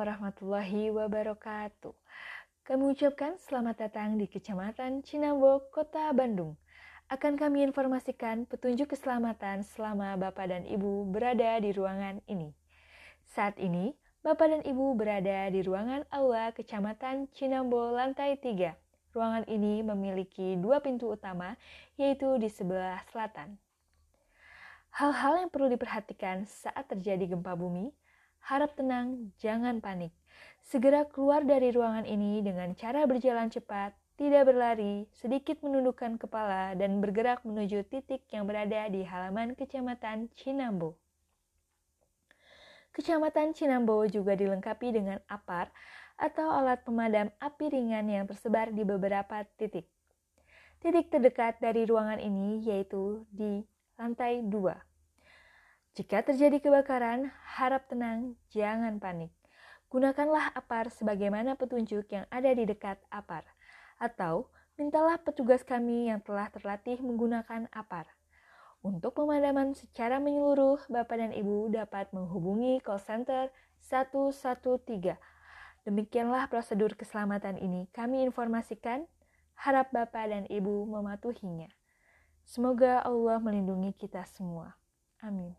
warahmatullahi wabarakatuh. Kami ucapkan selamat datang di Kecamatan Cinambo, Kota Bandung. Akan kami informasikan petunjuk keselamatan selama Bapak dan Ibu berada di ruangan ini. Saat ini, Bapak dan Ibu berada di ruangan aula Kecamatan Cinambo lantai 3. Ruangan ini memiliki dua pintu utama, yaitu di sebelah selatan. Hal-hal yang perlu diperhatikan saat terjadi gempa bumi Harap tenang, jangan panik. Segera keluar dari ruangan ini dengan cara berjalan cepat, tidak berlari, sedikit menundukkan kepala, dan bergerak menuju titik yang berada di halaman Kecamatan Cinambo. Kecamatan Cinambo juga dilengkapi dengan APAR atau alat pemadam api ringan yang tersebar di beberapa titik. Titik terdekat dari ruangan ini yaitu di lantai 2. Jika terjadi kebakaran, harap tenang, jangan panik. Gunakanlah apar sebagaimana petunjuk yang ada di dekat apar, atau mintalah petugas kami yang telah terlatih menggunakan apar. Untuk pemadaman secara menyeluruh, Bapak dan Ibu dapat menghubungi call center 113. Demikianlah prosedur keselamatan ini kami informasikan. Harap Bapak dan Ibu mematuhinya. Semoga Allah melindungi kita semua. Amin.